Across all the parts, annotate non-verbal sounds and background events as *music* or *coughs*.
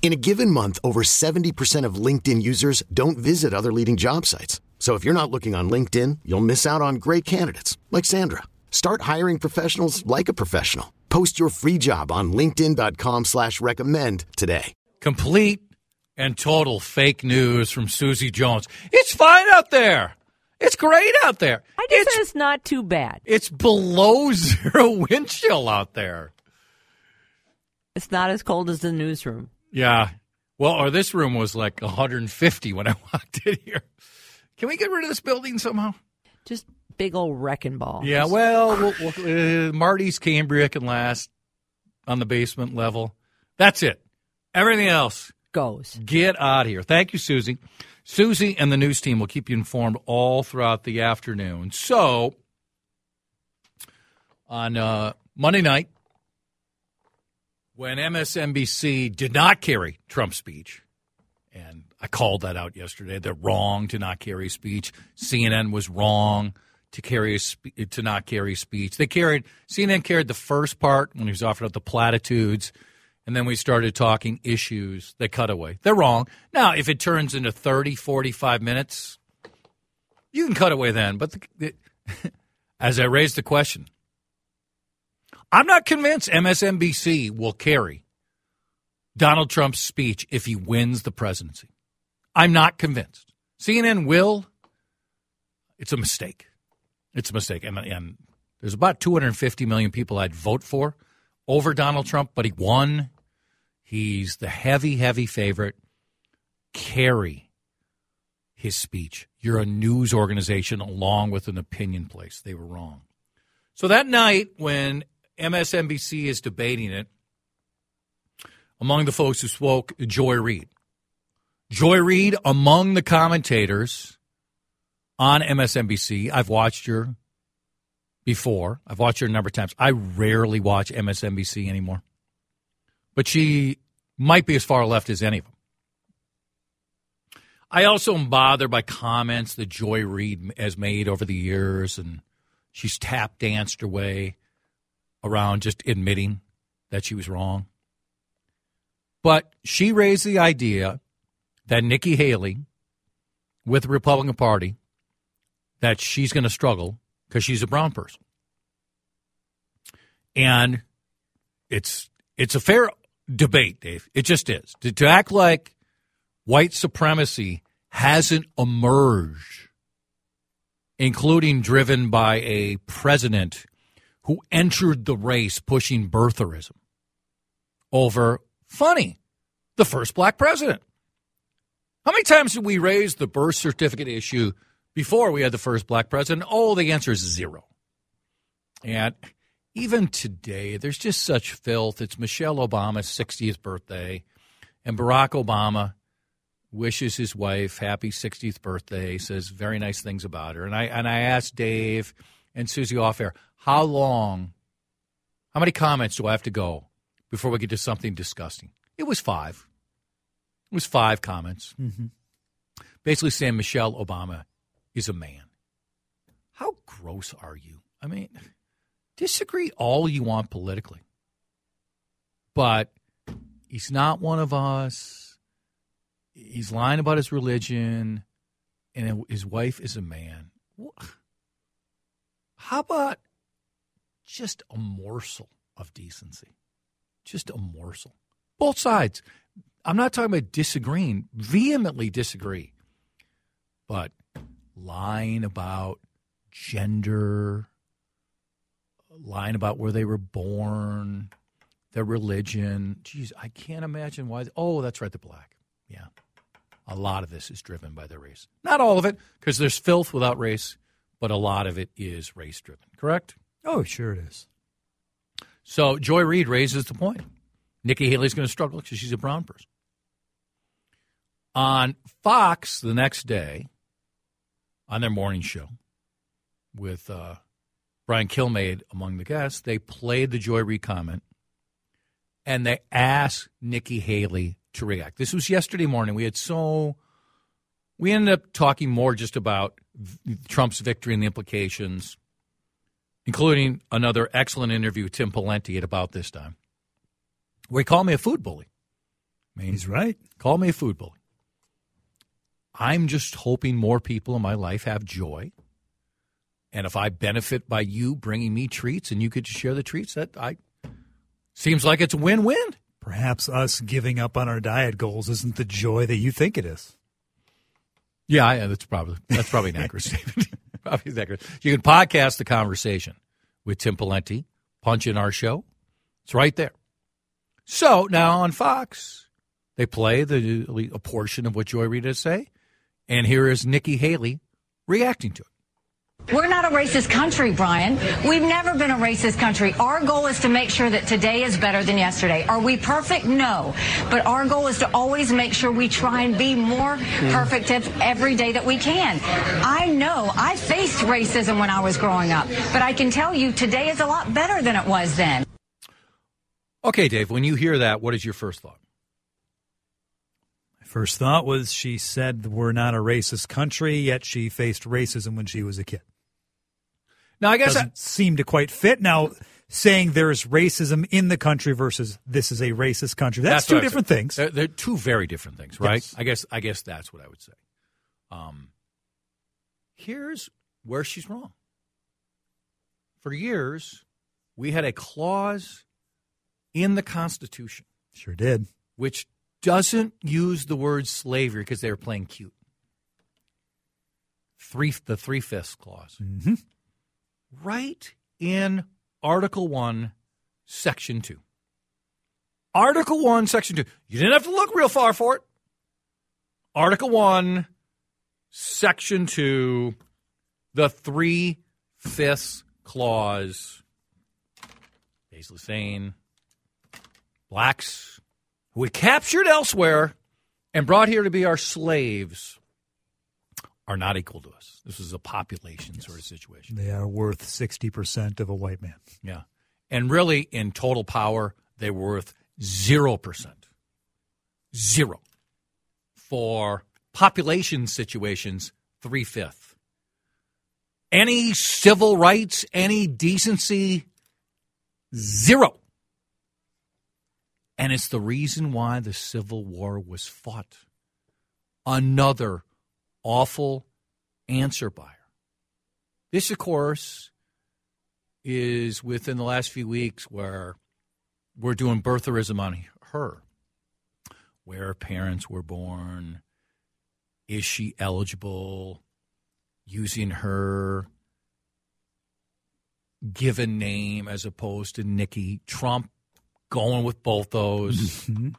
In a given month, over 70% of LinkedIn users don't visit other leading job sites. So if you're not looking on LinkedIn, you'll miss out on great candidates like Sandra. Start hiring professionals like a professional. Post your free job on LinkedIn.com slash recommend today. Complete and total fake news from Susie Jones. It's fine out there. It's great out there. I just it's, said it's not too bad. It's below *laughs* zero wind chill out there. It's not as cold as the newsroom. Yeah. Well, or this room was like 150 when I *laughs* walked in here. Can we get rid of this building somehow? Just big old wrecking ball. Yeah, well, we'll, we'll uh, Marty's Cambria can last on the basement level. That's it. Everything else goes. Get out of here. Thank you, Susie. Susie and the news team will keep you informed all throughout the afternoon. So, on uh, Monday night, when MSNBC did not carry Trump's speech, and I called that out yesterday. They're wrong to not carry speech. CNN was wrong to carry to not carry speech. They carried CNN carried the first part when he was offering up the platitudes, and then we started talking issues. They cut away. They're wrong. Now, if it turns into 30, 45 minutes, you can cut away then. But the, the, *laughs* as I raised the question, I'm not convinced MSNBC will carry Donald Trump's speech if he wins the presidency. I'm not convinced. CNN will. It's a mistake. It's a mistake. And, and there's about 250 million people I'd vote for over Donald Trump, but he won. He's the heavy, heavy favorite. Carry his speech. You're a news organization along with an opinion place. They were wrong. So that night when MSNBC is debating it, among the folks who spoke, Joy Reid. Joy Reid, among the commentators on MSNBC. I've watched her before. I've watched her a number of times. I rarely watch MSNBC anymore. But she might be as far left as any of them. I also am bothered by comments that Joy Reid has made over the years, and she's tap danced her way around just admitting that she was wrong. But she raised the idea that Nikki Haley with the Republican Party that she's going to struggle because she's a brown person. And it's it's a fair debate, Dave. It just is. To, to act like white supremacy hasn't emerged, including driven by a president who entered the race pushing birtherism over funny, the first black president. How many times did we raise the birth certificate issue before we had the first black president? Oh, the answer is zero. And even today, there's just such filth. It's Michelle Obama's 60th birthday, and Barack Obama wishes his wife happy 60th birthday, says very nice things about her. And I and I asked Dave and Susie off air, how long, how many comments do I have to go before we get to something disgusting? It was five. It was five comments. Mm-hmm. Basically saying Michelle Obama is a man. How gross are you? I mean, disagree all you want politically, but he's not one of us. He's lying about his religion, and his wife is a man. How about just a morsel of decency? Just a morsel. Both sides. I'm not talking about disagreeing, vehemently disagree, but lying about gender, lying about where they were born, their religion. Geez, I can't imagine why. Oh, that's right, the black. Yeah. A lot of this is driven by their race. Not all of it, because there's filth without race, but a lot of it is race driven, correct? Oh, sure it is. So Joy Reid raises the point. Nikki Haley's going to struggle because she's a brown person. On Fox the next day, on their morning show, with uh, Brian Kilmeade among the guests, they played the Joy Reid comment and they asked Nikki Haley to react. This was yesterday morning. We had so we ended up talking more just about Trump's victory and the implications, including another excellent interview with Tim Pawlenty at about this time. Where he called me a food bully. I mean, He's right. Call me a food bully. I'm just hoping more people in my life have joy. And if I benefit by you bringing me treats and you could just share the treats, that I seems like it's a win-win. Perhaps us giving up on our diet goals isn't the joy that you think it is. Yeah, yeah that's probably that's probably an accurate *laughs* statement. *laughs* probably accurate. You can podcast the conversation with Tim Pawlenty. Punch in our show. It's right there. So now on Fox, they play the a portion of what Joy Reid has say, and here is Nikki Haley reacting to it. We're not a racist country, Brian. We've never been a racist country. Our goal is to make sure that today is better than yesterday. Are we perfect? No. But our goal is to always make sure we try and be more hmm. perfect every day that we can. I know I faced racism when I was growing up, but I can tell you today is a lot better than it was then. Okay, Dave, when you hear that, what is your first thought? My first thought was she said we're not a racist country, yet she faced racism when she was a kid. Now, I guess doesn't that seem to quite fit. Now, saying there's racism in the country versus this is a racist country, that's, two different things. They're, they're, two very different things, right? Yes. I guess I guess that's what I would say. Um, here's where she's wrong. For years, we had a clause in the Constitution, sure did, which doesn't use the word slavery because they were playing cute. Three, the three fifths clause. Mm-hmm right in Article 1, Section 2. Article 1, Section 2. You didn't have to look real far for it. Article 1, Section 2, the three fifths clause, basically saying blacks who we captured elsewhere and brought here to be our slaves are not equal to us. This is a population yes. sort of situation. They are worth 60% of a white man. Yeah. And really, in total power, they're worth 0%. Zero. For population situations, three fifths. Any civil rights, any decency, zero. And it's the reason why the Civil War was fought. Another awful answer by her. This, of course, is within the last few weeks where we're doing birtherism on her. Where parents were born, is she eligible, using her given name as opposed to Nikki Trump, going with both those. Mm-hmm.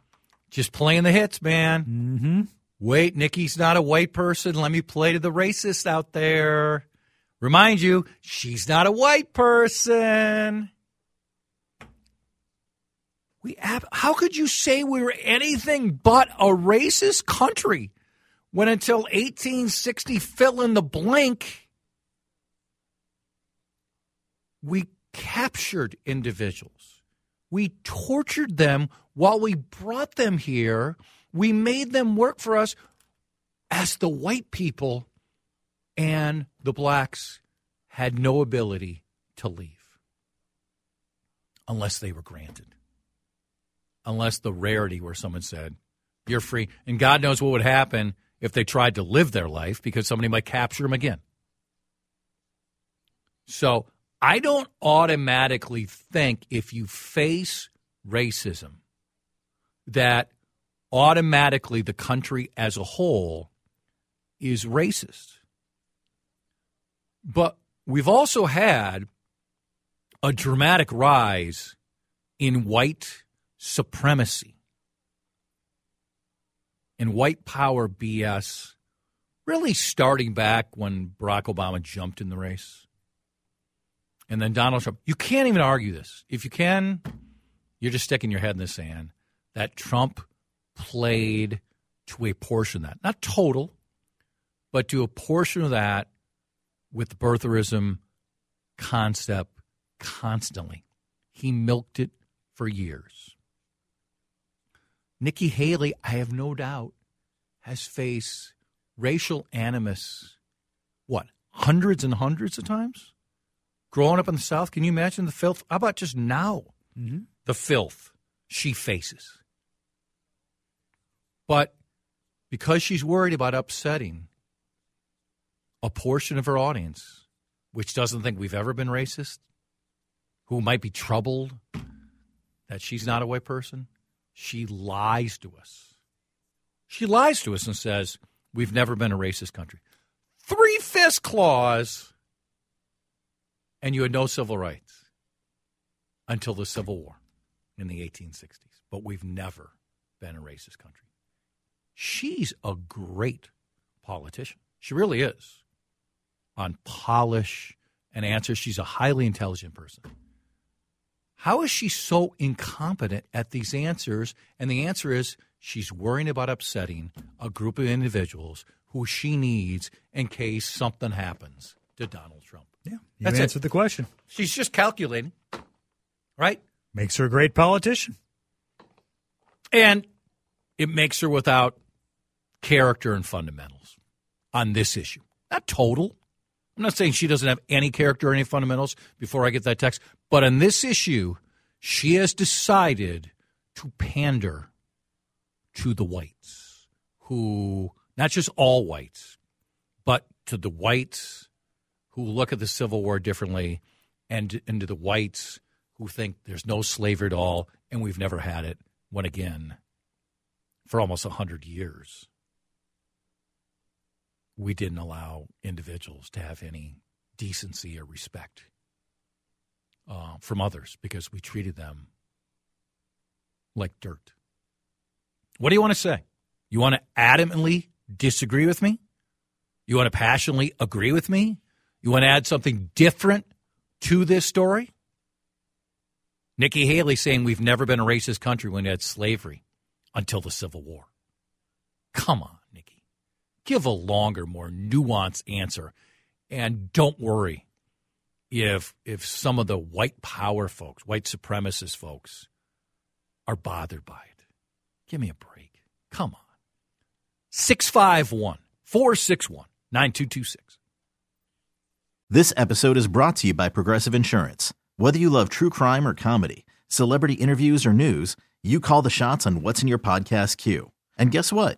Just playing the hits, man. Mm-hmm. Wait, Nikki's not a white person. Let me play to the racist out there. Remind you, she's not a white person. We how could you say we were anything but a racist country when until 1860 fill in the blank we captured individuals. We tortured them while we brought them here we made them work for us as the white people and the blacks had no ability to leave unless they were granted. Unless the rarity where someone said, you're free. And God knows what would happen if they tried to live their life because somebody might capture them again. So I don't automatically think if you face racism that automatically the country as a whole is racist. But we've also had a dramatic rise in white supremacy and white power BS, really starting back when Barack Obama jumped in the race. And then Donald Trump. You can't even argue this. If you can, you're just sticking your head in the sand that Trump played to a portion of that. Not total, but to a portion of that with the birtherism concept constantly. He milked it for years. Nikki Haley, I have no doubt, has faced racial animus, what, hundreds and hundreds of times? Growing up in the South, can you imagine the filth? How about just now? Mm-hmm. The filth she faces. But because she's worried about upsetting a portion of her audience, which doesn't think we've ever been racist, who might be troubled that she's not a white person, she lies to us. She lies to us and says, We've never been a racist country. Three fifths clause, and you had no civil rights until the Civil War in the 1860s. But we've never been a racist country. She's a great politician. She really is. On polish and answers, she's a highly intelligent person. How is she so incompetent at these answers? And the answer is she's worrying about upsetting a group of individuals who she needs in case something happens to Donald Trump. Yeah, you That's answered it. the question. She's just calculating, right? Makes her a great politician. And it makes her without character and fundamentals on this issue. Not total. I'm not saying she doesn't have any character or any fundamentals before I get that text, but on this issue, she has decided to pander to the whites, who, not just all whites, but to the whites who look at the Civil War differently and, and to the whites who think there's no slavery at all and we've never had it, when again, for almost 100 years we didn't allow individuals to have any decency or respect uh, from others because we treated them like dirt. What do you want to say? You want to adamantly disagree with me? You want to passionately agree with me? You want to add something different to this story? Nikki Haley saying we've never been a racist country when we had slavery until the Civil War. Come on. Give a longer, more nuanced answer. And don't worry if if some of the white power folks, white supremacist folks, are bothered by it. Give me a break. Come on. 651 461 9226. This episode is brought to you by Progressive Insurance. Whether you love true crime or comedy, celebrity interviews or news, you call the shots on what's in your podcast queue. And guess what?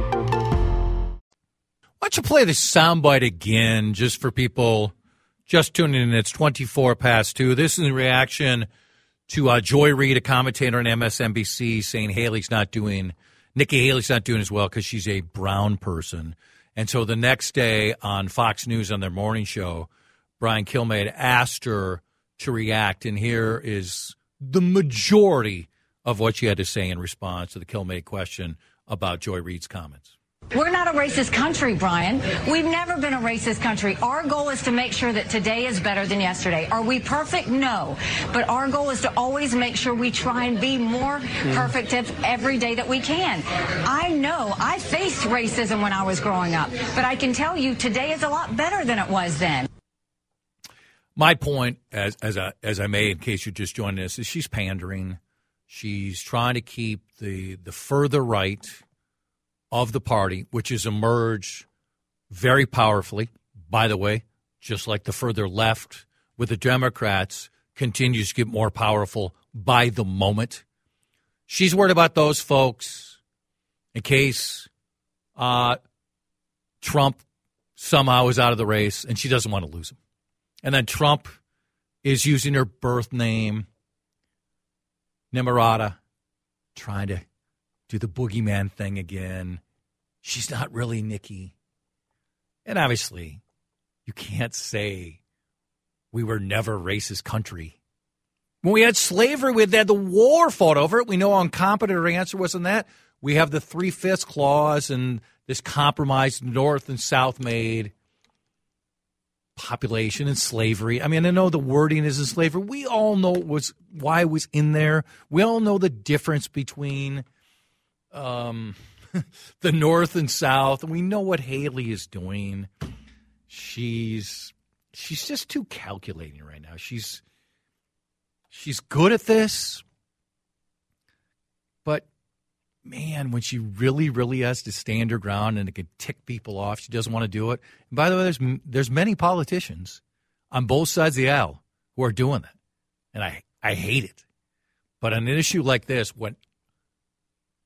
Why don't you play the soundbite again just for people just tuning in? It's 24 past 2. This is a reaction to uh, Joy Reid, a commentator on MSNBC, saying Haley's not doing, Nikki Haley's not doing as well because she's a brown person. And so the next day on Fox News on their morning show, Brian Kilmeade asked her to react, and here is the majority of what she had to say in response to the Kilmeade question about Joy Reid's comments. We're not a racist country, Brian. We've never been a racist country. Our goal is to make sure that today is better than yesterday. Are we perfect? No. But our goal is to always make sure we try and be more mm. perfect every day that we can. I know I faced racism when I was growing up, but I can tell you today is a lot better than it was then. My point, as as I, as I made, in case you're just joining us, is she's pandering. She's trying to keep the the further right of the party, which has emerged very powerfully, by the way, just like the further left with the Democrats, continues to get more powerful by the moment. She's worried about those folks in case uh, Trump somehow is out of the race and she doesn't want to lose him. And then Trump is using her birth name, Nimarata, trying to do the boogeyman thing again. She's not really Nikki. And obviously, you can't say we were never racist country. When we had slavery, we had the war fought over it. We know how incompetent her answer was in that. We have the three fifths clause and this compromise North and South made population and slavery. I mean, I know the wording is in slavery. We all know was why it was in there. We all know the difference between um, *laughs* the North and South, we know what Haley is doing. She's she's just too calculating right now. She's she's good at this, but man, when she really, really has to stand her ground and it can tick people off, she doesn't want to do it. And by the way, there's there's many politicians on both sides of the aisle who are doing that, and I I hate it. But on an issue like this, when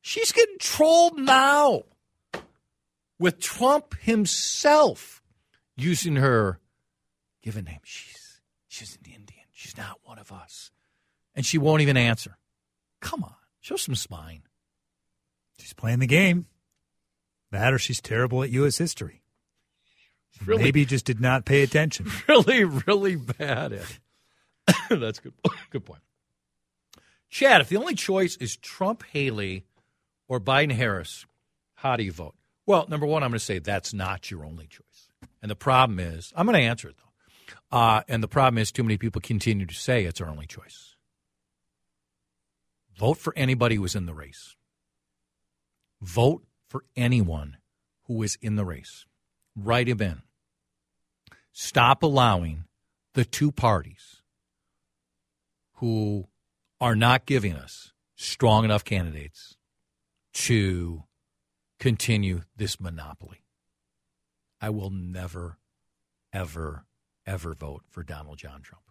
She's getting trolled now with Trump himself using her given name. She's she's an Indian. She's not one of us. And she won't even answer. Come on. Show some spine. She's playing the game. That or she's terrible at U.S. history. Really, Maybe just did not pay attention. *laughs* Really, really bad at. *coughs* That's good. *coughs* Good point. Chad, if the only choice is Trump Haley or Biden Harris, how do you vote? Well, number one, I'm going to say that's not your only choice. And the problem is, I'm going to answer it though. Uh, and the problem is, too many people continue to say it's our only choice. Vote for anybody who is in the race. Vote for anyone who is in the race. Write him in. Stop allowing the two parties who are not giving us strong enough candidates to continue this monopoly. I will never, ever, ever vote for Donald John Trump.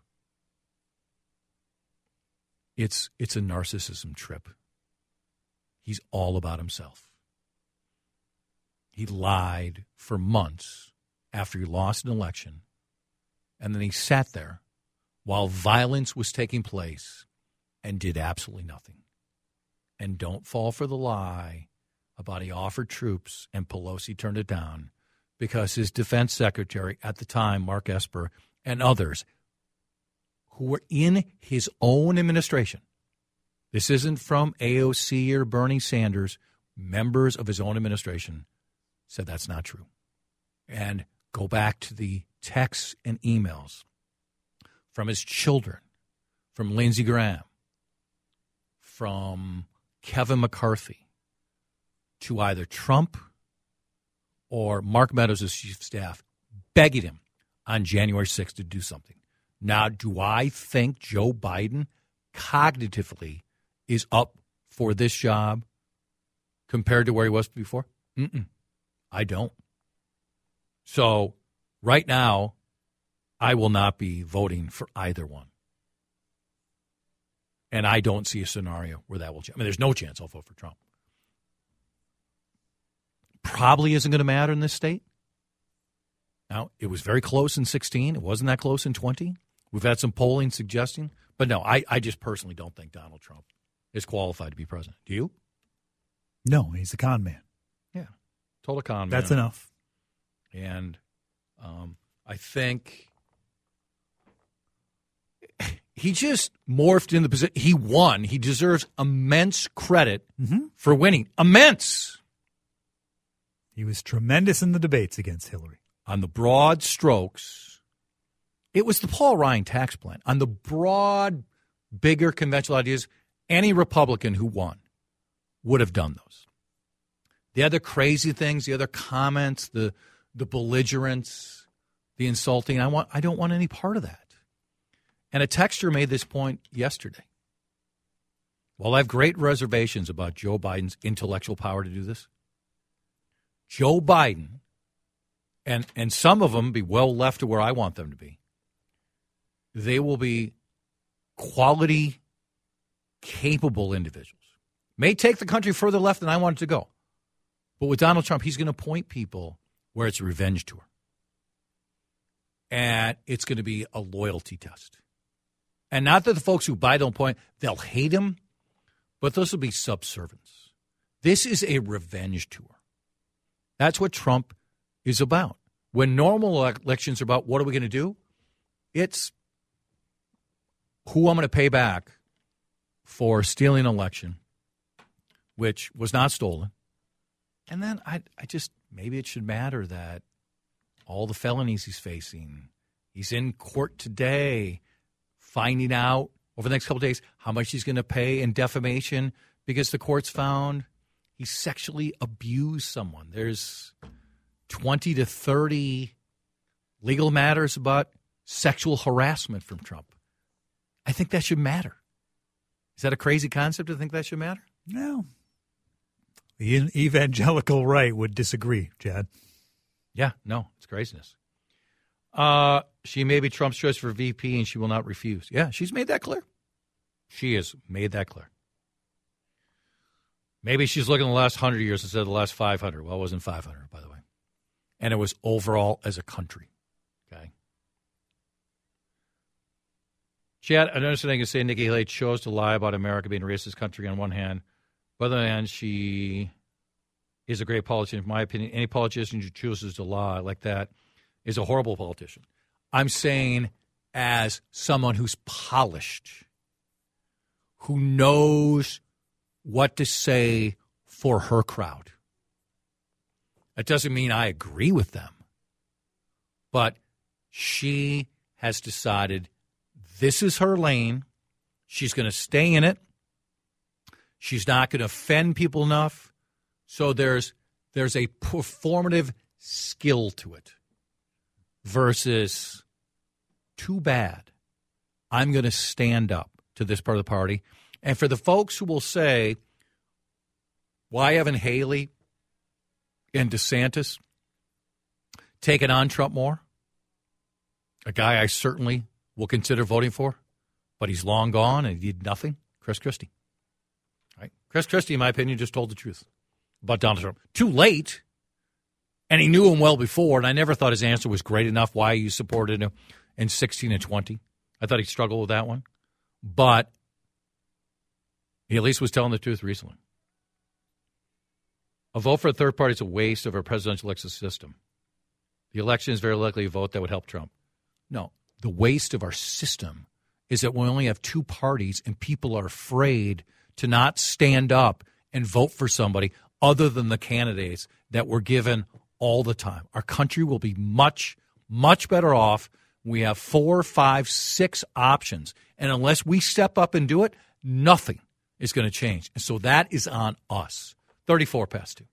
It's it's a narcissism trip. He's all about himself. He lied for months after he lost an election, and then he sat there while violence was taking place and did absolutely nothing and don't fall for the lie about he offered troops and Pelosi turned it down because his defense secretary at the time, Mark Esper, and others who were in his own administration. This isn't from AOC or Bernie Sanders. Members of his own administration said that's not true. And go back to the texts and emails from his children, from Lindsey Graham, from Kevin McCarthy to either Trump or Mark Meadows as chief of staff, begging him on January 6th to do something. Now, do I think Joe Biden cognitively is up for this job compared to where he was before? Mm-mm. I don't. So, right now, I will not be voting for either one. And I don't see a scenario where that will change. I mean, there's no chance I'll vote for Trump. Probably isn't going to matter in this state. Now, it was very close in 16. It wasn't that close in 20. We've had some polling suggesting. But no, I, I just personally don't think Donald Trump is qualified to be president. Do you? No, he's a con man. Yeah. Total con man. That's enough. And um, I think he just morphed in the position. He won. He deserves immense credit Mhm. for winning. Immense. He was tremendous in the debates against Hillary. On the broad strokes, it was the Paul Ryan tax plan. On the broad, bigger conventional ideas, any Republican who won would have done those. The other crazy things, the other comments, the the belligerence, the insulting, I want I don't want any part of that. And a texter made this point yesterday. Well, I have great reservations about Joe Biden's intellectual power to do this. Joe Biden, and and some of them be well left to where I want them to be. They will be quality, capable individuals. May take the country further left than I want it to go. But with Donald Trump, he's going to point people where it's a revenge tour. And it's going to be a loyalty test. And not that the folks who buy don't point, they'll hate him, but those will be subservients. This is a revenge tour. That's what Trump is about. When normal elections are about what are we going to do, it's who I'm going to pay back for stealing an election, which was not stolen. And then I, I just maybe it should matter that all the felonies he's facing, he's in court today, finding out over the next couple of days how much he's going to pay in defamation because the courts found he sexually abused someone. There's 20 to 30 legal matters about sexual harassment from Trump. I think that should matter. Is that a crazy concept to think that should matter? No. The evangelical right would disagree, Chad. Yeah, no, it's craziness. Uh, she may be Trump's choice for VP and she will not refuse. Yeah, she's made that clear. She has made that clear. Maybe she's looking at the last 100 years instead of the last 500. Well, it wasn't 500, by the way. And it was overall as a country. Okay. Chad, I understand I can say Nikki Haley chose to lie about America being a racist country on one hand. But on the other hand, she is a great politician. In my opinion, any politician who chooses to lie like that is a horrible politician. I'm saying as someone who's polished, who knows what to say for her crowd. That doesn't mean I agree with them, but she has decided this is her lane. She's going to stay in it. She's not going to offend people enough. So there's there's a performative skill to it versus too bad. I'm going to stand up to this part of the party. And for the folks who will say, why haven't Haley and DeSantis taken on Trump more? A guy I certainly will consider voting for, but he's long gone and he did nothing. Chris Christie. Right? Chris Christie, in my opinion, just told the truth about Donald Trump. Too late. And he knew him well before, and I never thought his answer was great enough why you supported him in 16 and 20. I thought he struggled with that one. But he at least was telling the truth recently. A vote for a third party is a waste of our presidential election system. The election is very likely a vote that would help Trump. No, the waste of our system is that we only have two parties and people are afraid to not stand up and vote for somebody other than the candidates that we're given all the time. Our country will be much, much better off. We have four, five, six options. And unless we step up and do it, nothing is going to change. And so that is on us. 34 past two.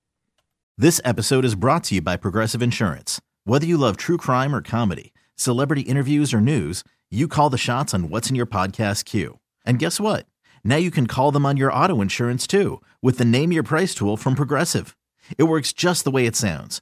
This episode is brought to you by Progressive Insurance. Whether you love true crime or comedy, celebrity interviews or news, you call the shots on what's in your podcast queue. And guess what? Now you can call them on your auto insurance too with the Name Your Price tool from Progressive. It works just the way it sounds.